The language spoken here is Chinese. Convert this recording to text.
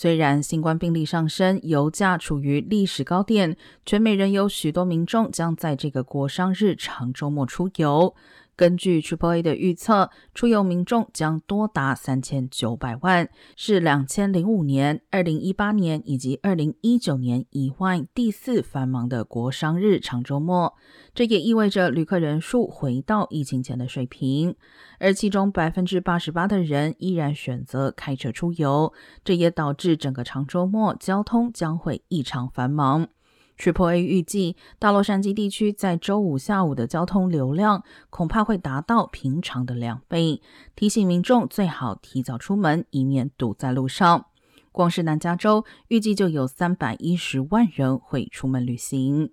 虽然新冠病例上升，油价处于历史高点，全美仍有许多民众将在这个国商日长周末出游。根据 Triple A 的预测，出游民众将多达三千九百万，是两千零五年、二零一八年以及二零一九年以外第四繁忙的国商日长周末。这也意味着旅客人数回到疫情前的水平，而其中百分之八十八的人依然选择开车出游，这也导致整个长周末交通将会异常繁忙。Triple A 预计，大洛杉矶地区在周五下午的交通流量恐怕会达到平常的两倍，提醒民众最好提早出门，以免堵在路上。光是南加州，预计就有三百一十万人会出门旅行。